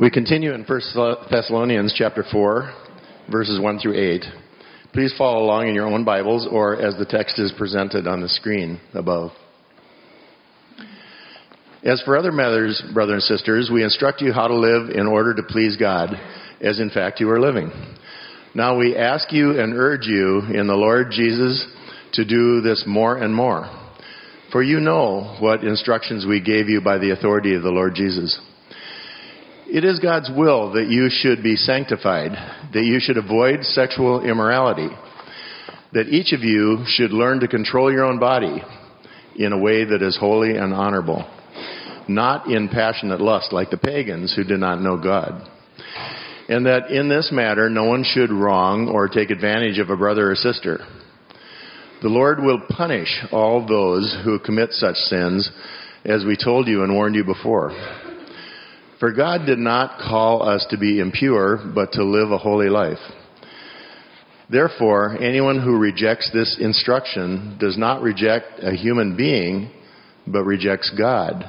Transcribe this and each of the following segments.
We continue in 1 Thessalonians chapter 4, verses 1 through 8. Please follow along in your own Bibles or as the text is presented on the screen above. As for other matters, brothers and sisters, we instruct you how to live in order to please God, as in fact you are living. Now we ask you and urge you in the Lord Jesus to do this more and more. For you know what instructions we gave you by the authority of the Lord Jesus. It is God's will that you should be sanctified, that you should avoid sexual immorality, that each of you should learn to control your own body in a way that is holy and honorable, not in passionate lust like the pagans who did not know God. And that in this matter no one should wrong or take advantage of a brother or sister. The Lord will punish all those who commit such sins, as we told you and warned you before. For God did not call us to be impure, but to live a holy life. Therefore, anyone who rejects this instruction does not reject a human being, but rejects God,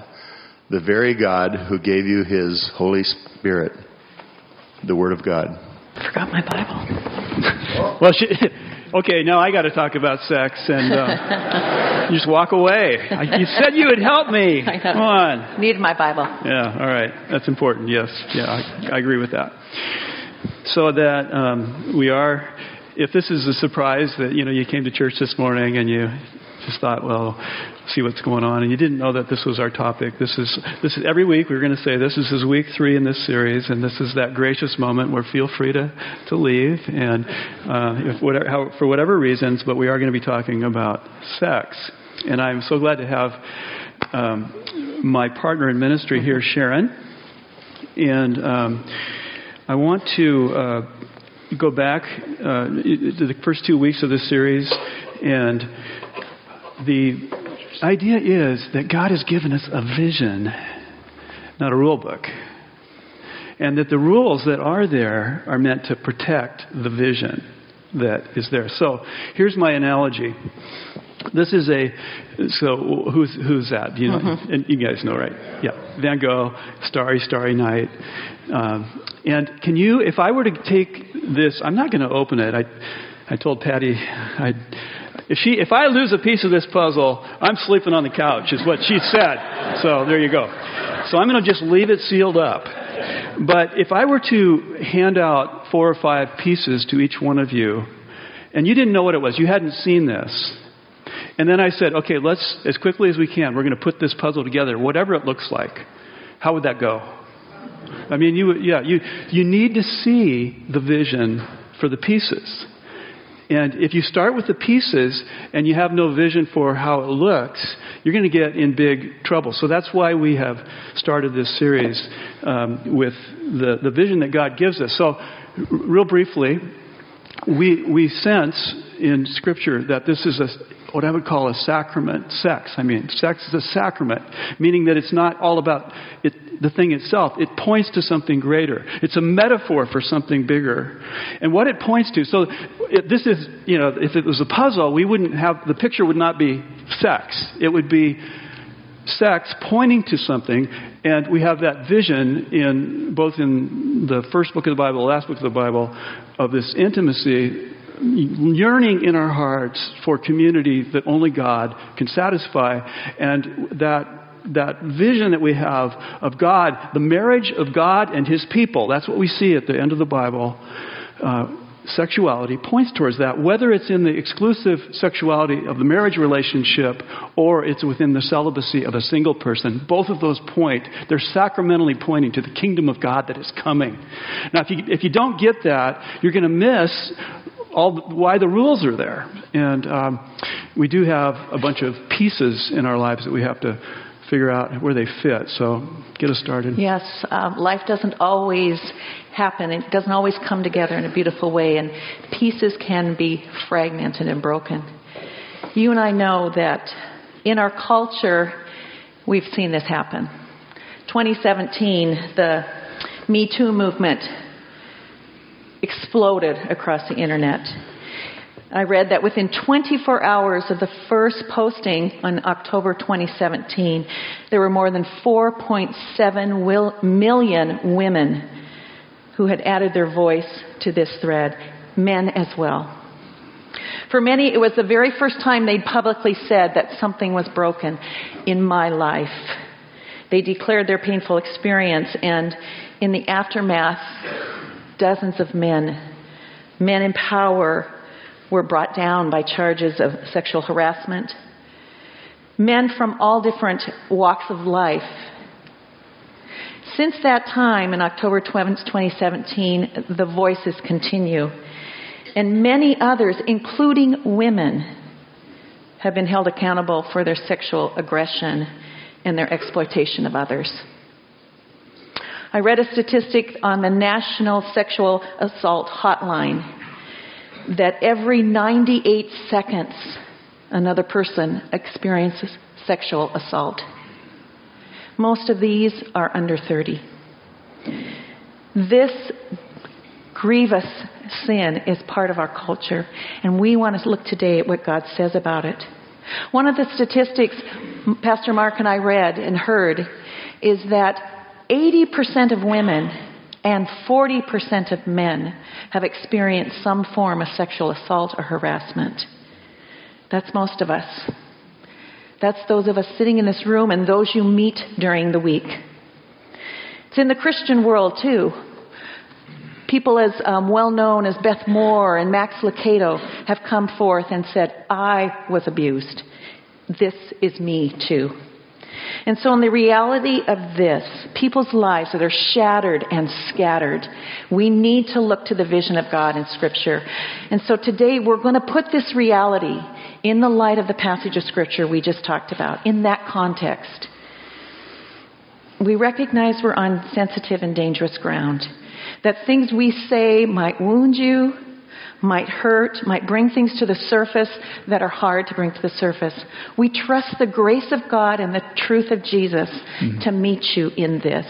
the very God who gave you his Holy Spirit, the Word of God. I forgot my Bible. well, she, okay, now I got to talk about sex, and uh, you just walk away. I, you said you would help me. Come on. Need my Bible. Yeah, all right. That's important. Yes, yeah, I, I agree with that. So that um, we are. If this is a surprise that you know you came to church this morning and you just thought, well, see what's going on, and you didn't know that this was our topic. This is this is every week we're going to say this is, is week three in this series, and this is that gracious moment where feel free to to leave, and uh, if whatever, how, for whatever reasons, but we are going to be talking about sex, and I'm so glad to have um, my partner in ministry here, Sharon, and um, I want to. Uh, go back uh, to the first two weeks of this series, and the idea is that God has given us a vision, not a rule book. And that the rules that are there are meant to protect the vision that is there. So here's my analogy. This is a so who's who's that? You know, mm-hmm. and you guys know, right? Yeah, Van Gogh, Starry Starry Night. Um, and can you, if I were to take this, I'm not going to open it. I I told Patty I if she, if I lose a piece of this puzzle, I'm sleeping on the couch, is what she said. So there you go. So I'm going to just leave it sealed up. But if I were to hand out four or five pieces to each one of you, and you didn't know what it was, you hadn't seen this, and then I said, okay, let's, as quickly as we can, we're going to put this puzzle together, whatever it looks like. How would that go? I mean, you, yeah, you, you need to see the vision for the pieces. And if you start with the pieces and you have no vision for how it looks, you're going to get in big trouble. So that's why we have started this series um, with the, the vision that God gives us. So, real briefly, we, we sense in Scripture that this is a, what I would call a sacrament. Sex, I mean, sex is a sacrament, meaning that it's not all about it, the thing itself. It points to something greater. It's a metaphor for something bigger. And what it points to, so this is, you know, if it was a puzzle, we wouldn't have, the picture would not be sex. It would be sex pointing to something, and we have that vision in both in the first book of the Bible, the last book of the Bible, of this intimacy yearning in our hearts for community that only God can satisfy, and that that vision that we have of God, the marriage of God and His people. That's what we see at the end of the Bible. Uh, sexuality points towards that, whether it's in the exclusive sexuality of the marriage relationship or it's within the celibacy of a single person. Both of those point, they're sacramentally pointing to the kingdom of God that is coming. Now, if you, if you don't get that, you're going to miss all why the rules are there. And um, we do have a bunch of pieces in our lives that we have to figure out where they fit. So get us started. Yes, um, life doesn't always happen. It doesn't always come together in a beautiful way, and pieces can be fragmented and broken. You and I know that in our culture, we've seen this happen. 2017, the Me Too movement exploded across the internet. I read that within 24 hours of the first posting on October 2017, there were more than 4.7 million women who had added their voice to this thread, men as well. For many, it was the very first time they'd publicly said that something was broken in my life. They declared their painful experience, and in the aftermath, dozens of men, men in power, were brought down by charges of sexual harassment. Men from all different walks of life. Since that time, in October 2017, the voices continue. And many others, including women, have been held accountable for their sexual aggression and their exploitation of others. I read a statistic on the National Sexual Assault Hotline that every 98 seconds another person experiences sexual assault. Most of these are under 30. This grievous sin is part of our culture, and we want to look today at what God says about it. One of the statistics Pastor Mark and I read and heard is that 80% of women and 40% of men have experienced some form of sexual assault or harassment. That's most of us. That's those of us sitting in this room and those you meet during the week. It's in the Christian world too. People as um, well known as Beth Moore and Max Lucado have come forth and said, I was abused. This is me too. And so, in the reality of this, people's lives that are shattered and scattered, we need to look to the vision of God in Scripture. And so, today we're going to put this reality in the light of the passage of Scripture we just talked about, in that context. We recognize we're on sensitive and dangerous ground, that things we say might wound you, might hurt, might bring things to the surface that are hard to bring to the surface. We trust the grace of God and the truth of Jesus mm-hmm. to meet you in this.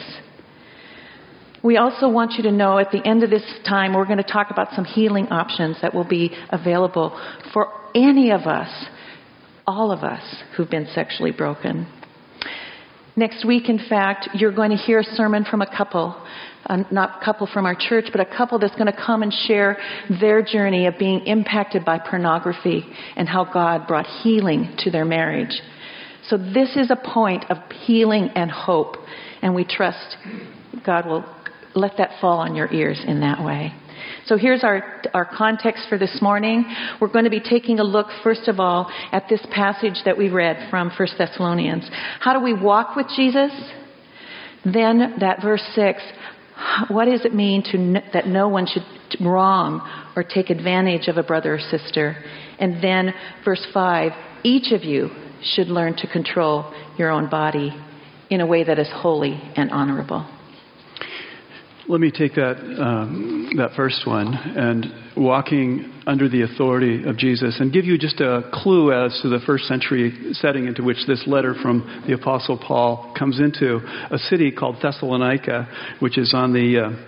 We also want you to know at the end of this time, we're going to talk about some healing options that will be available for any of us, all of us who've been sexually broken. Next week, in fact, you're going to hear a sermon from a couple not a couple from our church, but a couple that's going to come and share their journey of being impacted by pornography and how God brought healing to their marriage. So this is a point of healing and hope, and we trust God will let that fall on your ears in that way. So here's our, our context for this morning. We're going to be taking a look, first of all, at this passage that we read from 1 Thessalonians. How do we walk with Jesus? Then that verse 6, what does it mean to, that no one should wrong or take advantage of a brother or sister? And then, verse 5 each of you should learn to control your own body in a way that is holy and honorable. Let me take that, um, that first one and walking under the authority of Jesus and give you just a clue as to the first century setting into which this letter from the Apostle Paul comes into a city called Thessalonica, which is on the. Uh,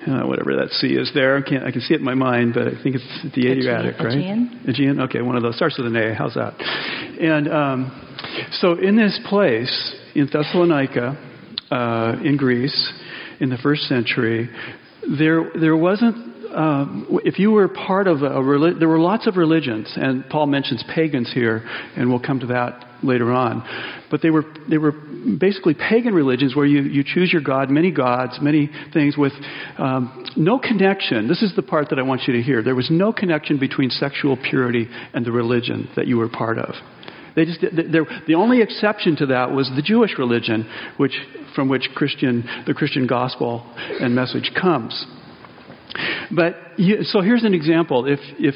uh, whatever that sea is there. I, can't, I can see it in my mind, but I think it's the Adriatic, right? Aegean. Aegean. Okay, one of those starts with an A. How's that? And um, so, in this place in Thessalonica, uh, in Greece, in the first century, there, there wasn't um, if you were part of a, a there were lots of religions, and Paul mentions pagans here, and we'll come to that later on. But they were they were basically pagan religions where you, you choose your god, many gods, many things with um, no connection. This is the part that I want you to hear. There was no connection between sexual purity and the religion that you were part of. They just, the only exception to that was the Jewish religion, which, from which Christian, the Christian gospel and message comes. But you, so here's an example. If, if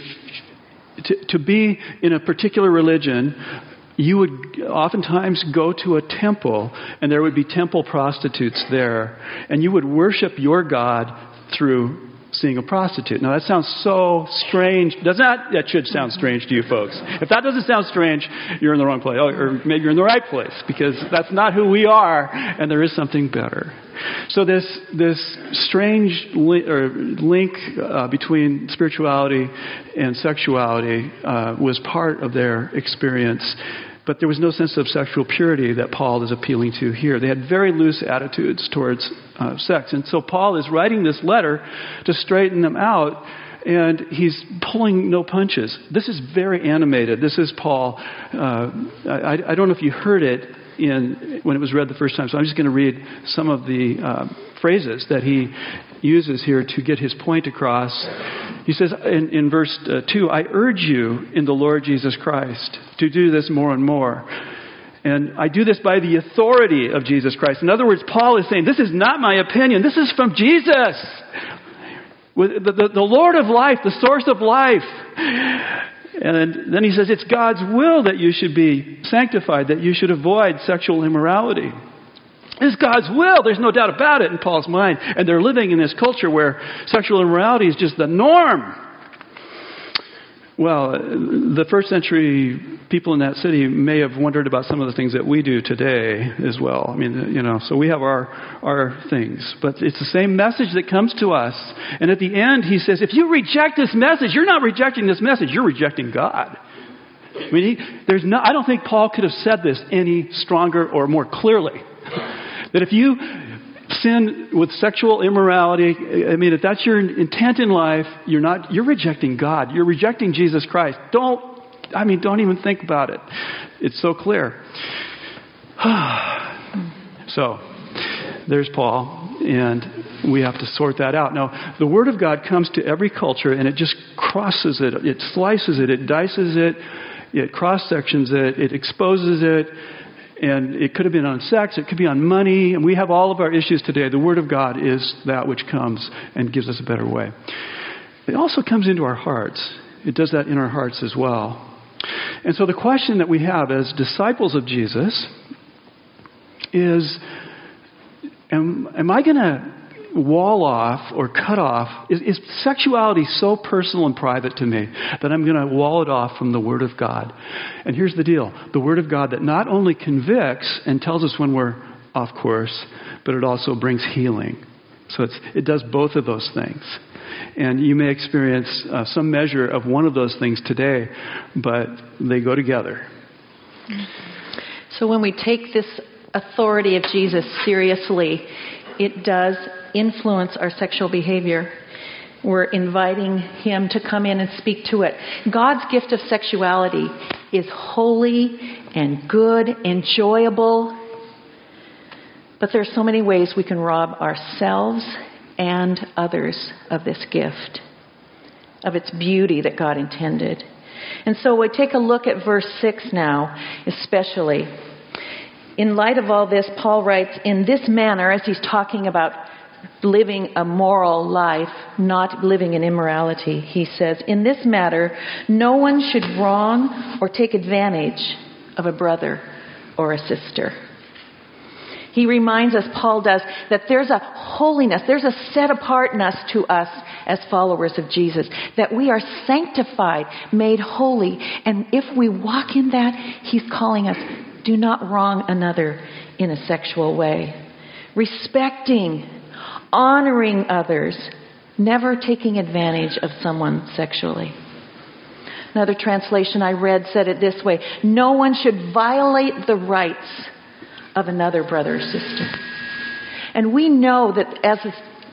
to, to be in a particular religion, you would oftentimes go to a temple, and there would be temple prostitutes there, and you would worship your God through seeing a prostitute. Now that sounds so strange. Does that? That should sound strange to you folks. If that doesn't sound strange, you're in the wrong place. Or maybe you're in the right place because that's not who we are and there is something better. So this, this strange li- link uh, between spirituality and sexuality uh, was part of their experience but there was no sense of sexual purity that Paul is appealing to here. They had very loose attitudes towards uh, sex. And so Paul is writing this letter to straighten them out, and he's pulling no punches. This is very animated. This is Paul. Uh, I, I, don't know if you heard it in, when it was read the first time, so I'm just going to read some of the uh, phrases that he uses here to get his point across. He says in, in verse uh, 2 I urge you in the Lord Jesus Christ to do this more and more. And I do this by the authority of Jesus Christ. In other words, Paul is saying, This is not my opinion, this is from Jesus. The, the, the Lord of life, the source of life. And then he says, It's God's will that you should be sanctified, that you should avoid sexual immorality. It's God's will. There's no doubt about it in Paul's mind. And they're living in this culture where sexual immorality is just the norm. Well, the first century people in that city may have wondered about some of the things that we do today as well. I mean, you know, so we have our, our things. But it's the same message that comes to us. And at the end, he says, if you reject this message, you're not rejecting this message, you're rejecting God. I mean, he, there's no, I don't think Paul could have said this any stronger or more clearly. That if you sin with sexual immorality, I mean, if that's your intent in life, you're not, you're rejecting God. You're rejecting Jesus Christ. Don't, I mean, don't even think about it. It's so clear. so, there's Paul, and we have to sort that out. Now, the Word of God comes to every culture, and it just crosses it, it slices it, it dices it, it cross sections it, it exposes it, and it could have been on sex, it could be on money, and we have all of our issues today. The Word of God is that which comes and gives us a better way. It also comes into our hearts. It does that in our hearts as well. And so the question that we have as disciples of Jesus is Am, am I going to wall off or cut off? Is, is, sexuality so personal and private to me that I'm going to wall it off from the Word of God? And here's the deal the Word of God that not only convicts and tells us when we're off course, but it also brings healing. So it does both of those things. And you may experience uh, some measure of one of those things today, but they go together. So when we take this authority of Jesus seriously, it does influence our sexual behavior. We're inviting Him to come in and speak to it. God's gift of sexuality is holy and good, enjoyable. But there are so many ways we can rob ourselves and others of this gift, of its beauty that God intended. And so we take a look at verse 6 now, especially. In light of all this, Paul writes, In this manner, as he's talking about living a moral life, not living in immorality. He says, In this matter, no one should wrong or take advantage of a brother or a sister. He reminds us, Paul does, that there's a holiness, there's a set apartness to us as followers of Jesus, that we are sanctified, made holy, and if we walk in that, he's calling us, do not wrong another in a sexual way. Respecting honoring others, never taking advantage of someone sexually. Another translation I read said it this way No one should violate the rights of another brother or sister. And we know that as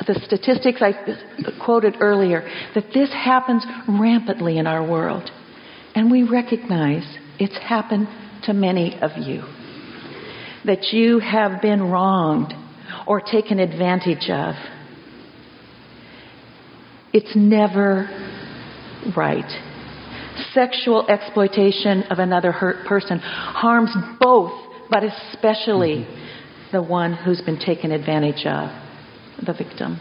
the statistics I quoted earlier, that this happens rampantly in our world. And we recognize it's happened to many of you. That you have been wronged or taken advantage of. It's never right. Sexual exploitation of another hurt person harms both, but especially mm-hmm. the one who's been taken advantage of, the victim.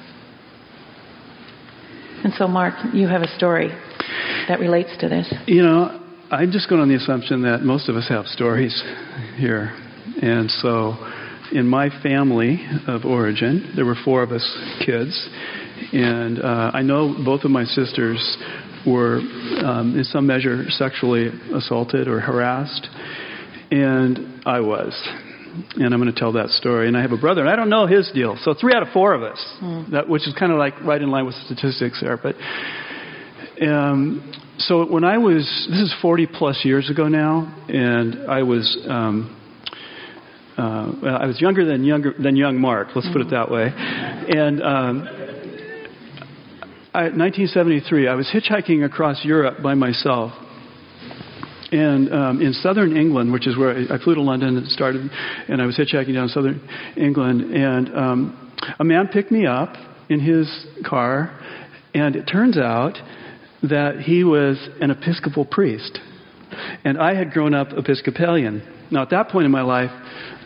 And so, Mark, you have a story that relates to this. You know, I'm just going on the assumption that most of us have stories here. And so in my family of origin, there were four of us kids, and uh, I know both of my sisters were, um, in some measure, sexually assaulted or harassed, and I was. And I'm going to tell that story. And I have a brother, and I don't know his deal. So three out of four of us, mm. that, which is kind of like right in line with statistics there. But um, so when I was, this is 40 plus years ago now, and I was. Um, uh, well, I was younger than younger than young Mark. Let's put it that way. And um, I, 1973, I was hitchhiking across Europe by myself. And um, in southern England, which is where I, I flew to London and started, and I was hitchhiking down southern England, and um, a man picked me up in his car, and it turns out that he was an Episcopal priest. And I had grown up Episcopalian. Now, at that point in my life,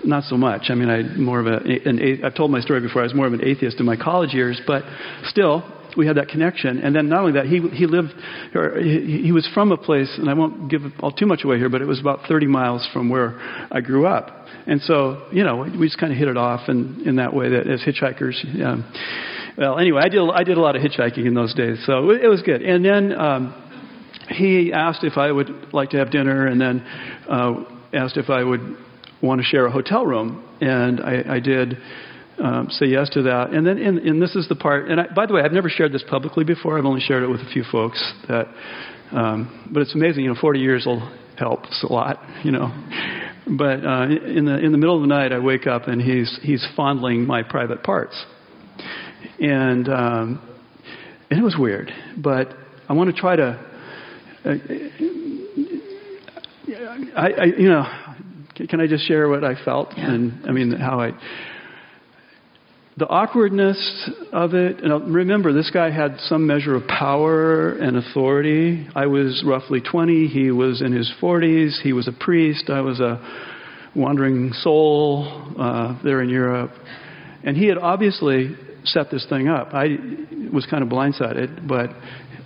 not so much. I mean, I more of a, an, I've told my story before. I was more of an atheist in my college years, but still, we had that connection. And then not only that, he he lived, or he, he was from a place, and I won't give all too much away here, but it was about 30 miles from where I grew up. And so, you know, we just kind of hit it off in in that way that as hitchhikers. Um, well, anyway, I did I did a lot of hitchhiking in those days, so it was good. And then. Um, he asked if I would like to have dinner, and then uh, asked if I would want to share a hotel room, and I, I did um, say yes to that. And then, and, and this is the part. And I, by the way, I've never shared this publicly before. I've only shared it with a few folks. That, um, but it's amazing. You know, 40 years will help a lot. You know, but uh, in the in the middle of the night, I wake up and he's he's fondling my private parts, and um, and it was weird. But I want to try to. Uh, I, I, you know, can I just share what I felt yeah. and I mean how I the awkwardness of it, and remember, this guy had some measure of power and authority. I was roughly 20. He was in his 40s. He was a priest. I was a wandering soul uh, there in Europe. And he had obviously set this thing up. I was kind of blindsided, but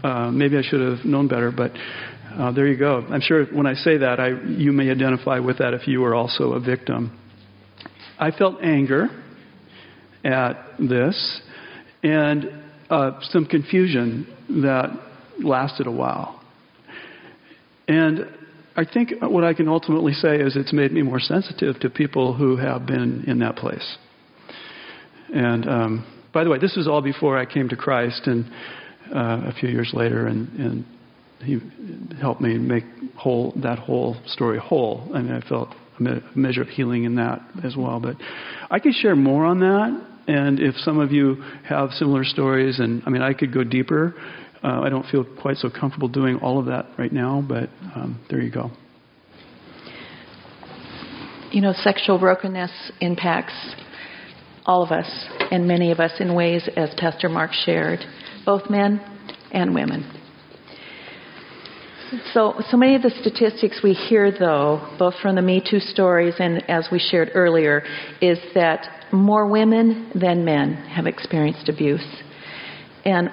uh, maybe I should have known better. But uh, there you go. I'm sure when I say that, I, you may identify with that if you were also a victim. I felt anger at this and uh, some confusion that lasted a while. And I think what I can ultimately say is it's made me more sensitive to people who have been in that place. And um, by the way, this was all before I came to Christ, and uh, a few years later, and, and he helped me make whole that whole story whole. I mean, I felt a measure of healing in that as well. But I could share more on that. And if some of you have similar stories, and I mean, I could go deeper. Uh, I don't feel quite so comfortable doing all of that right now, but um, there you go. You know, sexual brokenness impacts all of us and many of us in ways, as Pastor Mark shared, both men and women. So, so many of the statistics we hear, though, both from the Me Too stories and as we shared earlier, is that more women than men have experienced abuse. And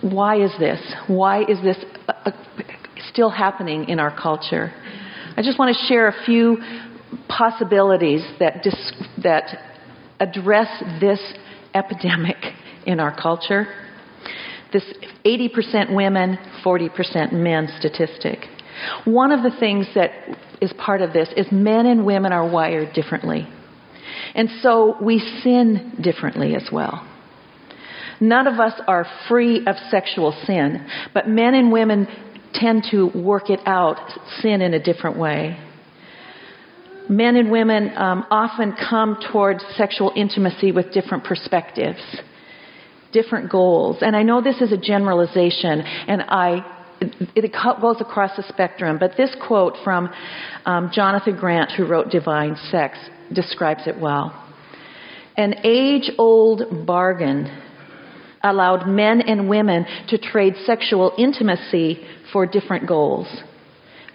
why is this? Why is this uh, uh, still happening in our culture? I just want to share a few possibilities that, dis- that address this epidemic in our culture this 80% women, 40% men statistic. One of the things that is part of this is men and women are wired differently. And so we sin differently as well. None of us are free of sexual sin, but men and women tend to work it out, sin in a different way. Men and women um, often come towards sexual intimacy with different perspectives different goals. And I know this is a generalization, and I it goes across the spectrum. But this quote from um, Jonathan Grant, who wrote Divine Sex, describes it well. An age old bargain allowed men and women to trade sexual intimacy for different goals.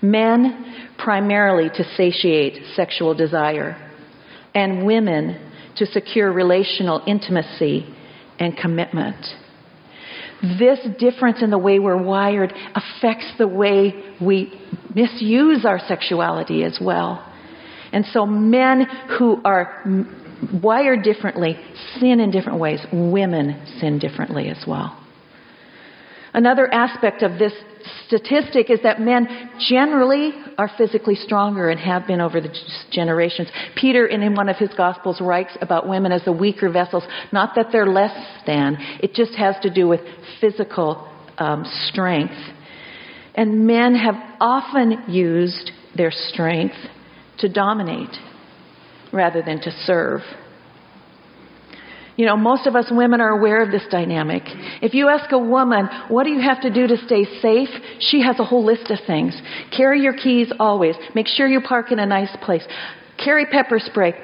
Men primarily to satiate sexual desire, and women to secure relational intimacy and commitment. This difference in the way we're wired affects the way we misuse our sexuality as well. And so men who are wired differently sin in different ways. Women sin differently as well. Another aspect of this statistic is that men generally are physically stronger and have been over the generations. Peter, in one of his Gospels, writes about women as the weaker vessels. Not that they're less than, it just has to do with physical um, strength. And men have often used their strength to dominate rather than to serve. You know, most of us women are aware of this dynamic. If you ask a woman, what do you have to do to stay safe? She has a whole list of things. Carry your keys always. Make sure you park in a nice place. Carry pepper spray.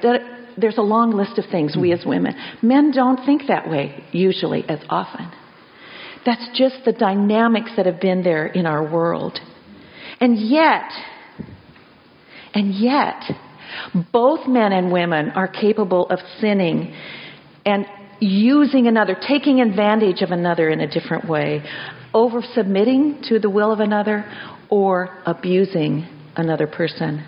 There's a long list of things we as women. Men don't think that way, usually, as often. That's just the dynamics that have been there in our world. And yet, and yet, both men and women are capable of sinning and using another, taking advantage of another in a different way, over submitting to the will of another or abusing another person.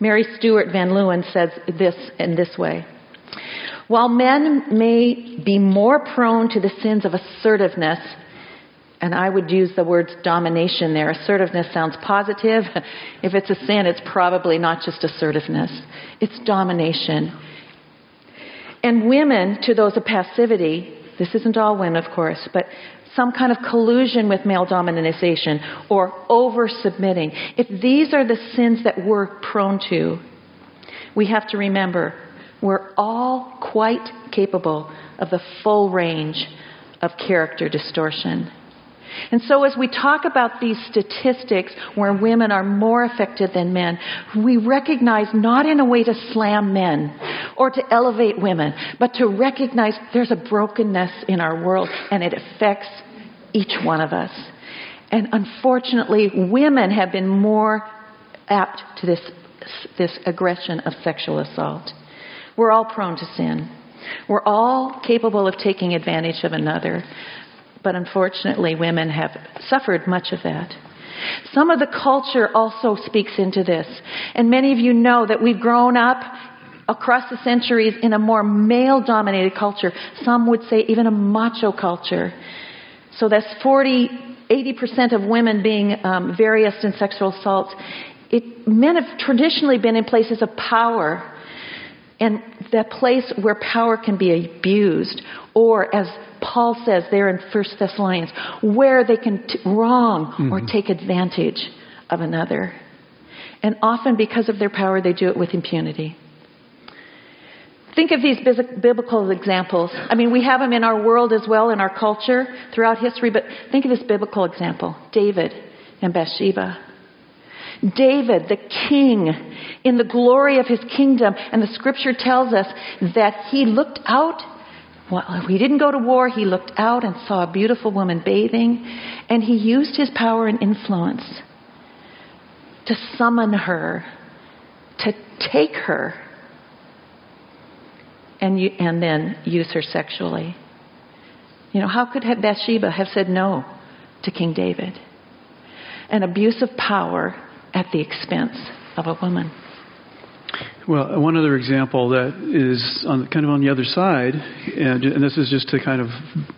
Mary Stuart Van Leeuwen says this in this way. While men may be more prone to the sins of assertiveness, and I would use the words domination there. Assertiveness sounds positive. If it's a sin, it's probably not just assertiveness. It's domination. And women, to those of passivity, this isn't all women, of course, but some kind of collusion with male domination or over submitting. If these are the sins that we're prone to, we have to remember we're all quite capable of the full range of character distortion. And so, as we talk about these statistics where women are more affected than men, we recognize not in a way to slam men or to elevate women, but to recognize there's a brokenness in our world and it affects each one of us. And unfortunately, women have been more apt to this, this aggression of sexual assault. We're all prone to sin. We're all capable of taking advantage of another but unfortunately, women have suffered much of that. Some of the culture also speaks into this. And many of you know that we've grown up across the centuries in a more male dominated culture. Some would say even a macho culture. So that's 40, 80% of women being um, various in sexual assault. It, men have traditionally been in places of power and that place where power can be abused, or as Paul says there in 1 Thessalonians, where they can t- wrong mm-hmm. or take advantage of another. And often, because of their power, they do it with impunity. Think of these biblical examples. I mean, we have them in our world as well, in our culture, throughout history, but think of this biblical example David and Bathsheba. David, the king, in the glory of his kingdom, and the scripture tells us that he looked out. Well, he didn't go to war. He looked out and saw a beautiful woman bathing, and he used his power and influence to summon her, to take her, and, and then use her sexually. You know, how could Bathsheba have said no to King David? An abuse of power at the expense of a woman. Well, uh, one other example that is on, kind of on the other side, and, and, this is just to kind of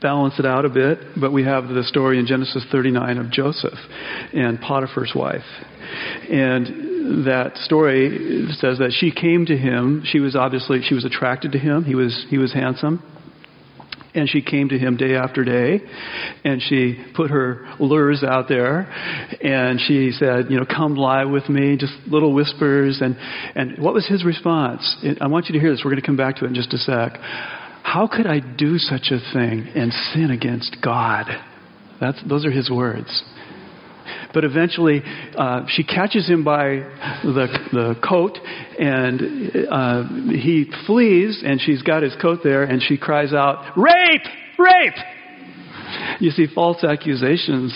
balance it out a bit, but we have the story in Genesis 39 of Joseph and Potiphar's wife. And that story says that she came to him. She was obviously she was attracted to him. He was he was handsome. And she came to him day after day, and she put her lures out there, and she said, you know, come lie with me, just little whispers. And, and what was his response? I want you to hear this. We're going to come back to it in just a sec. How could I do such a thing and sin against God? That's, those are his words. But eventually, uh, she catches him by the, the coat, and uh, he flees, and she's got his coat there, and she cries out, Rape! Rape! You see, false accusations.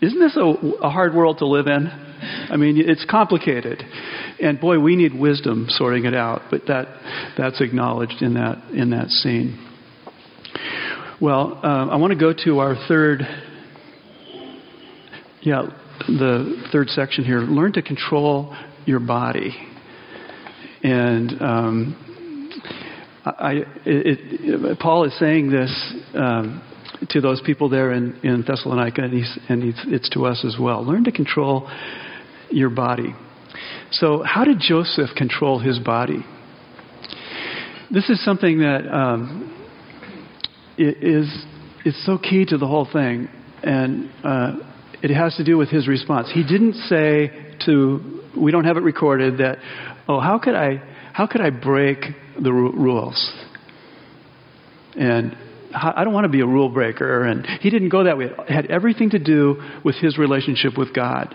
Isn't this a, a hard world to live in? I mean, it's complicated. And boy, we need wisdom sorting it out, but that, that's acknowledged in that, in that scene. Well, uh, I want to go to our third yeah, the third section here learn to control your body. And um, I, it, it, Paul is saying this um, to those people there in, in Thessalonica, and, he's, and he's, it's to us as well. Learn to control your body. So, how did Joseph control his body? This is something that um, is so key to the whole thing, and uh, it has to do with his response. He didn't say to we don't have it recorded that oh how could I how could I break the rules and I don't want to be a rule breaker. And he didn't go that way. It had everything to do with his relationship with God.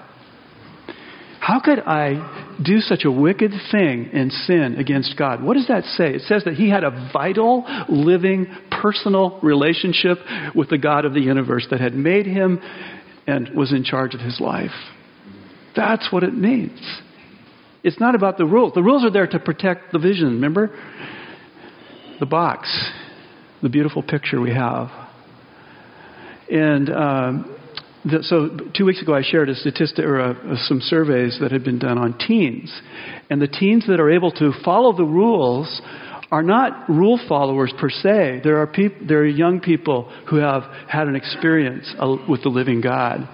How could I do such a wicked thing and sin against God? What does that say? It says that he had a vital, living, personal relationship with the God of the universe that had made him and was in charge of his life. That's what it means. It's not about the rules. The rules are there to protect the vision, remember? The box, the beautiful picture we have. And um, the, so two weeks ago, I shared a statistic or a, some surveys that had been done on teens, and the teens that are able to follow the rules are not rule followers per se. There are peop- there are young people who have had an experience uh, with the living God.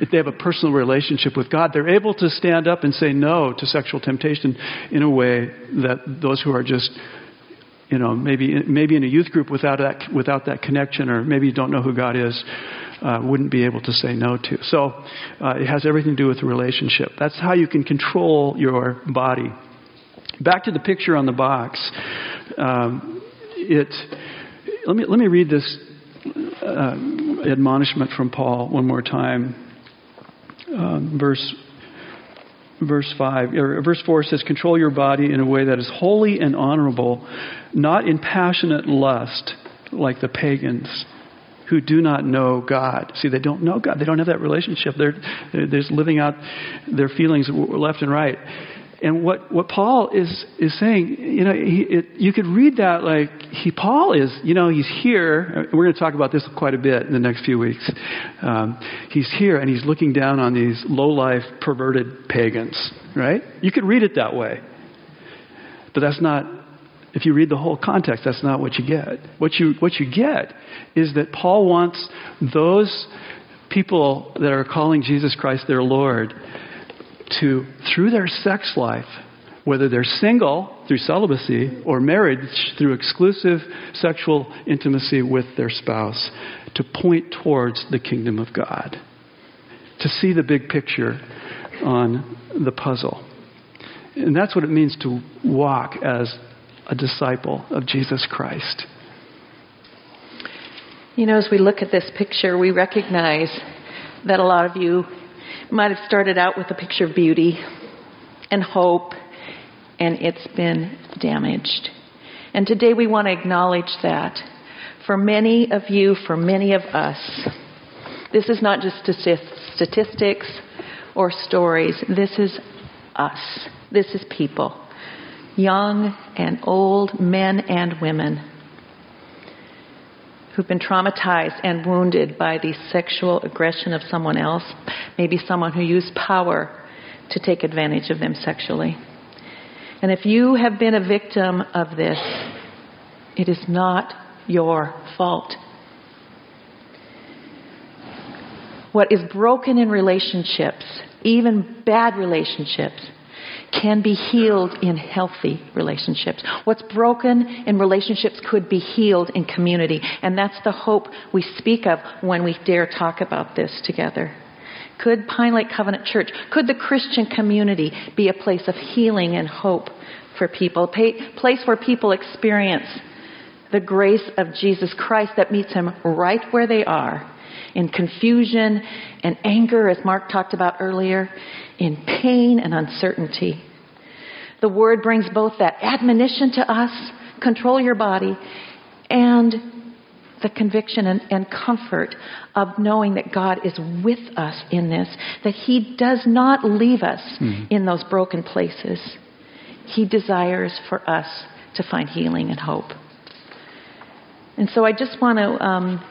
If they have a personal relationship with God, they're able to stand up and say no to sexual temptation in a way that those who are just you know, maybe maybe in a youth group without that without that connection, or maybe you don't know who God is, uh, wouldn't be able to say no to. So uh, it has everything to do with the relationship. That's how you can control your body. Back to the picture on the box. Um, it. Let me let me read this uh, admonishment from Paul one more time. Um, verse verse 5 or verse 4 says control your body in a way that is holy and honorable not in passionate lust like the pagans who do not know God. See, they don't know God. They don't have that relationship. They're, they're, they're living out their feelings left and right. And what, what Paul is, is saying, you know, he, it, you could read that like he, Paul is, you know, he's here. We're going to talk about this quite a bit in the next few weeks. Um, he's here and he's looking down on these low life, perverted pagans, right? You could read it that way. But that's not if you read the whole context, that's not what you get. What you, what you get is that Paul wants those people that are calling Jesus Christ their Lord to, through their sex life, whether they're single through celibacy or married through exclusive sexual intimacy with their spouse, to point towards the kingdom of God, to see the big picture on the puzzle. And that's what it means to walk as a disciple of Jesus Christ. You know, as we look at this picture, we recognize that a lot of you might have started out with a picture of beauty and hope, and it's been damaged. And today we want to acknowledge that. For many of you, for many of us, this is not just statistics or stories. This is us. This is people young and old, men and women who've been traumatized and wounded by the sexual aggression of someone else, maybe someone who used power to take advantage of them sexually. And if you have been a victim of this, it is not your fault. What is broken in relationships, even bad relationships, can be healed in healthy relationships. What's broken in relationships could be healed in community. And that's the hope we speak of when we dare talk about this together. Could Pine Lake Covenant Church, could the Christian community be a place of healing and hope for people? A place where people experience the grace of Jesus Christ that meets them right where they are in confusion and anger, as Mark talked about earlier, in pain and uncertainty. The word brings both that admonition to us, control your body, and the conviction and, and, comfort of knowing that God is with us in this, that He does not leave us mm-hmm. in those broken places. He desires for us to find healing and hope. And so I just want to um,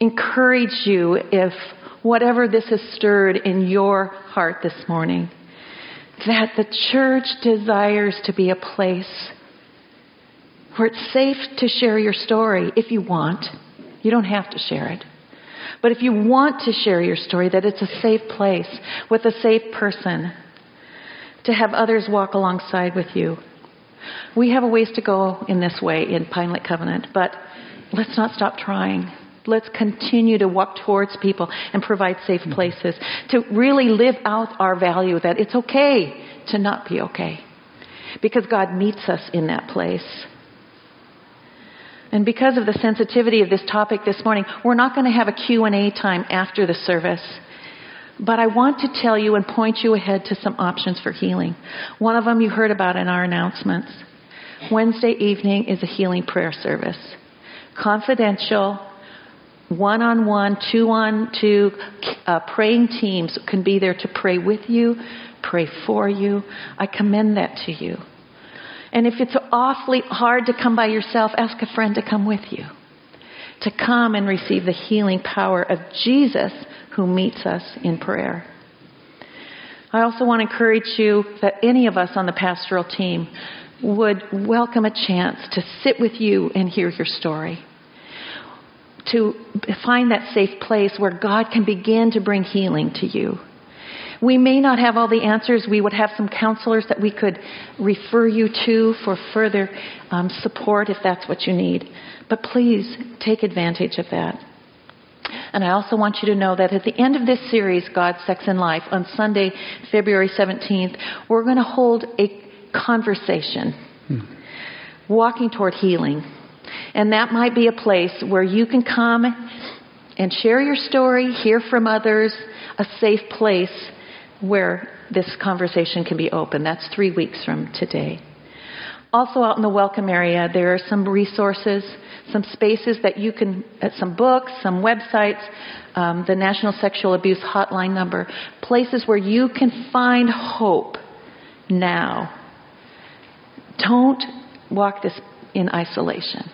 encourage you if whatever this has stirred in your heart this morning, that the church desires to be a place where it's safe to share your story if you want. You don't have to share it. But if you want to share your story, that it's a safe place with a safe person to have others walk alongside with you. We have a ways to go in this way in Pine Lake Covenant, but let's not stop trying. Let's continue to walk towards people and provide safe mm-hmm. places to really live out our value that it's okay to not be okay because God meets us in that place. And because of the sensitivity of this topic this morning, we're not going to have a Q&A time after the service. But I want to tell you and point you ahead to some options for healing. One of them you heard about in our announcements. Wednesday evening is a healing prayer service. Confidential, one on one, two on two, uh, praying teams can be there to pray with you, pray for you. I commend that to you. And if it's awfully hard to come by yourself, ask a friend to come with you. To come and receive the healing power of Jesus who meets us in prayer. I also want to encourage you that any of us on the pastoral team would welcome a chance to sit with you and hear your story. To find that safe place where God can begin to bring healing to you. We may not have all the answers. We would have some counselors that we could refer you to for further um, support if that's what you need. But please take advantage of that. And I also want you to know that at the end of this series, God, Sex, and Life, on Sunday, February 17th, we're going to hold a conversation, hmm. walking toward healing. And that might be a place where you can come and share your story, hear from others, a safe place where this conversation can be open. That's three weeks from today. Also, out in the welcome area, there are some resources, some spaces that you can, uh, some books, some websites, um, the National Sexual Abuse Hotline number, places where you can find hope now. Don't walk this in isolation.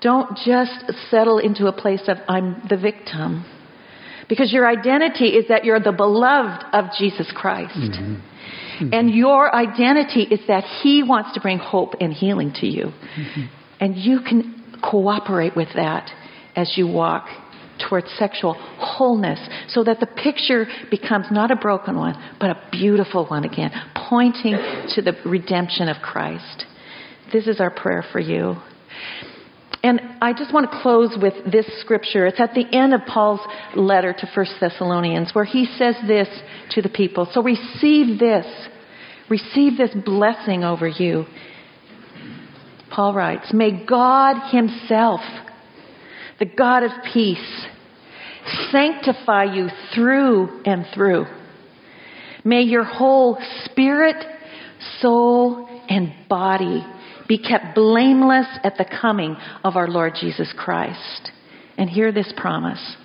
Don't just settle into a place of, I'm the victim. Because your identity is that you're the beloved of Jesus Christ. Mm-hmm. Mm-hmm. And your identity is that He wants to bring hope and healing to you. Mm-hmm. And you can cooperate with that as you walk towards sexual wholeness so that the picture becomes not a broken one, but a beautiful one again, pointing to the redemption of Christ. This is our prayer for you. And I just want to close with this scripture. It's at the end of Paul's letter to 1 Thessalonians where he says this to the people. So receive this. Receive this blessing over you. Paul writes, May God Himself, the God of peace, sanctify you through and through. May your whole spirit, soul, and body be kept blameless at the coming of our Lord Jesus Christ. And hear this promise.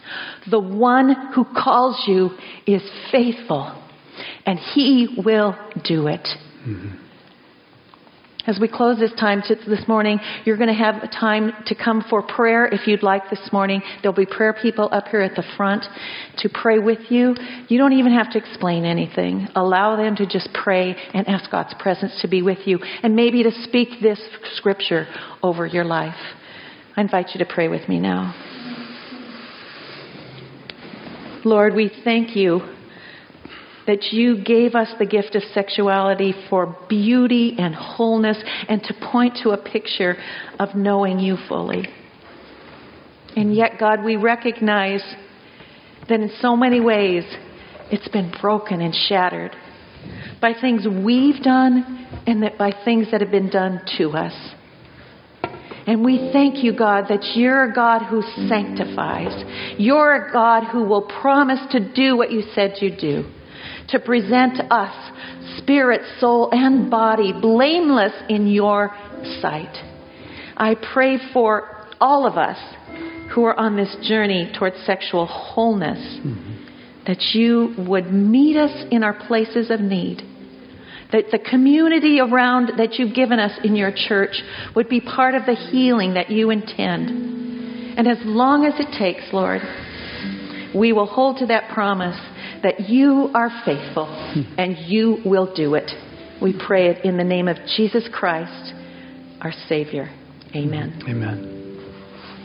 The one who calls you is faithful, and he will do it. Mm-hmm. As we close this time this morning, you're going to have a time to come for prayer if you'd like this morning. There'll be prayer people up here at the front to pray with you. You don't even have to explain anything. Allow them to just pray and ask God's presence to be with you and maybe to speak this scripture over your life. I invite you to pray with me now. Lord, we thank you that you gave us the gift of sexuality for beauty and wholeness and to point to a picture of knowing you fully. And yet, God, we recognize that in so many ways it's been broken and shattered by things we've done and that by things that have been done to us. And we thank you, God, that you're a God who sanctifies. You're a God who will promise to do what you said you'd do to present us, spirit, soul, and body, blameless in your sight. I pray for all of us who are on this journey towards sexual wholeness mm-hmm. that you would meet us in our places of need. That the community around that you've given us in your church would be part of the healing that you intend. And as long as it takes, Lord, we will hold to that promise that you are faithful hmm. and you will do it. We pray it in the name of Jesus Christ, our Savior. Amen. Amen.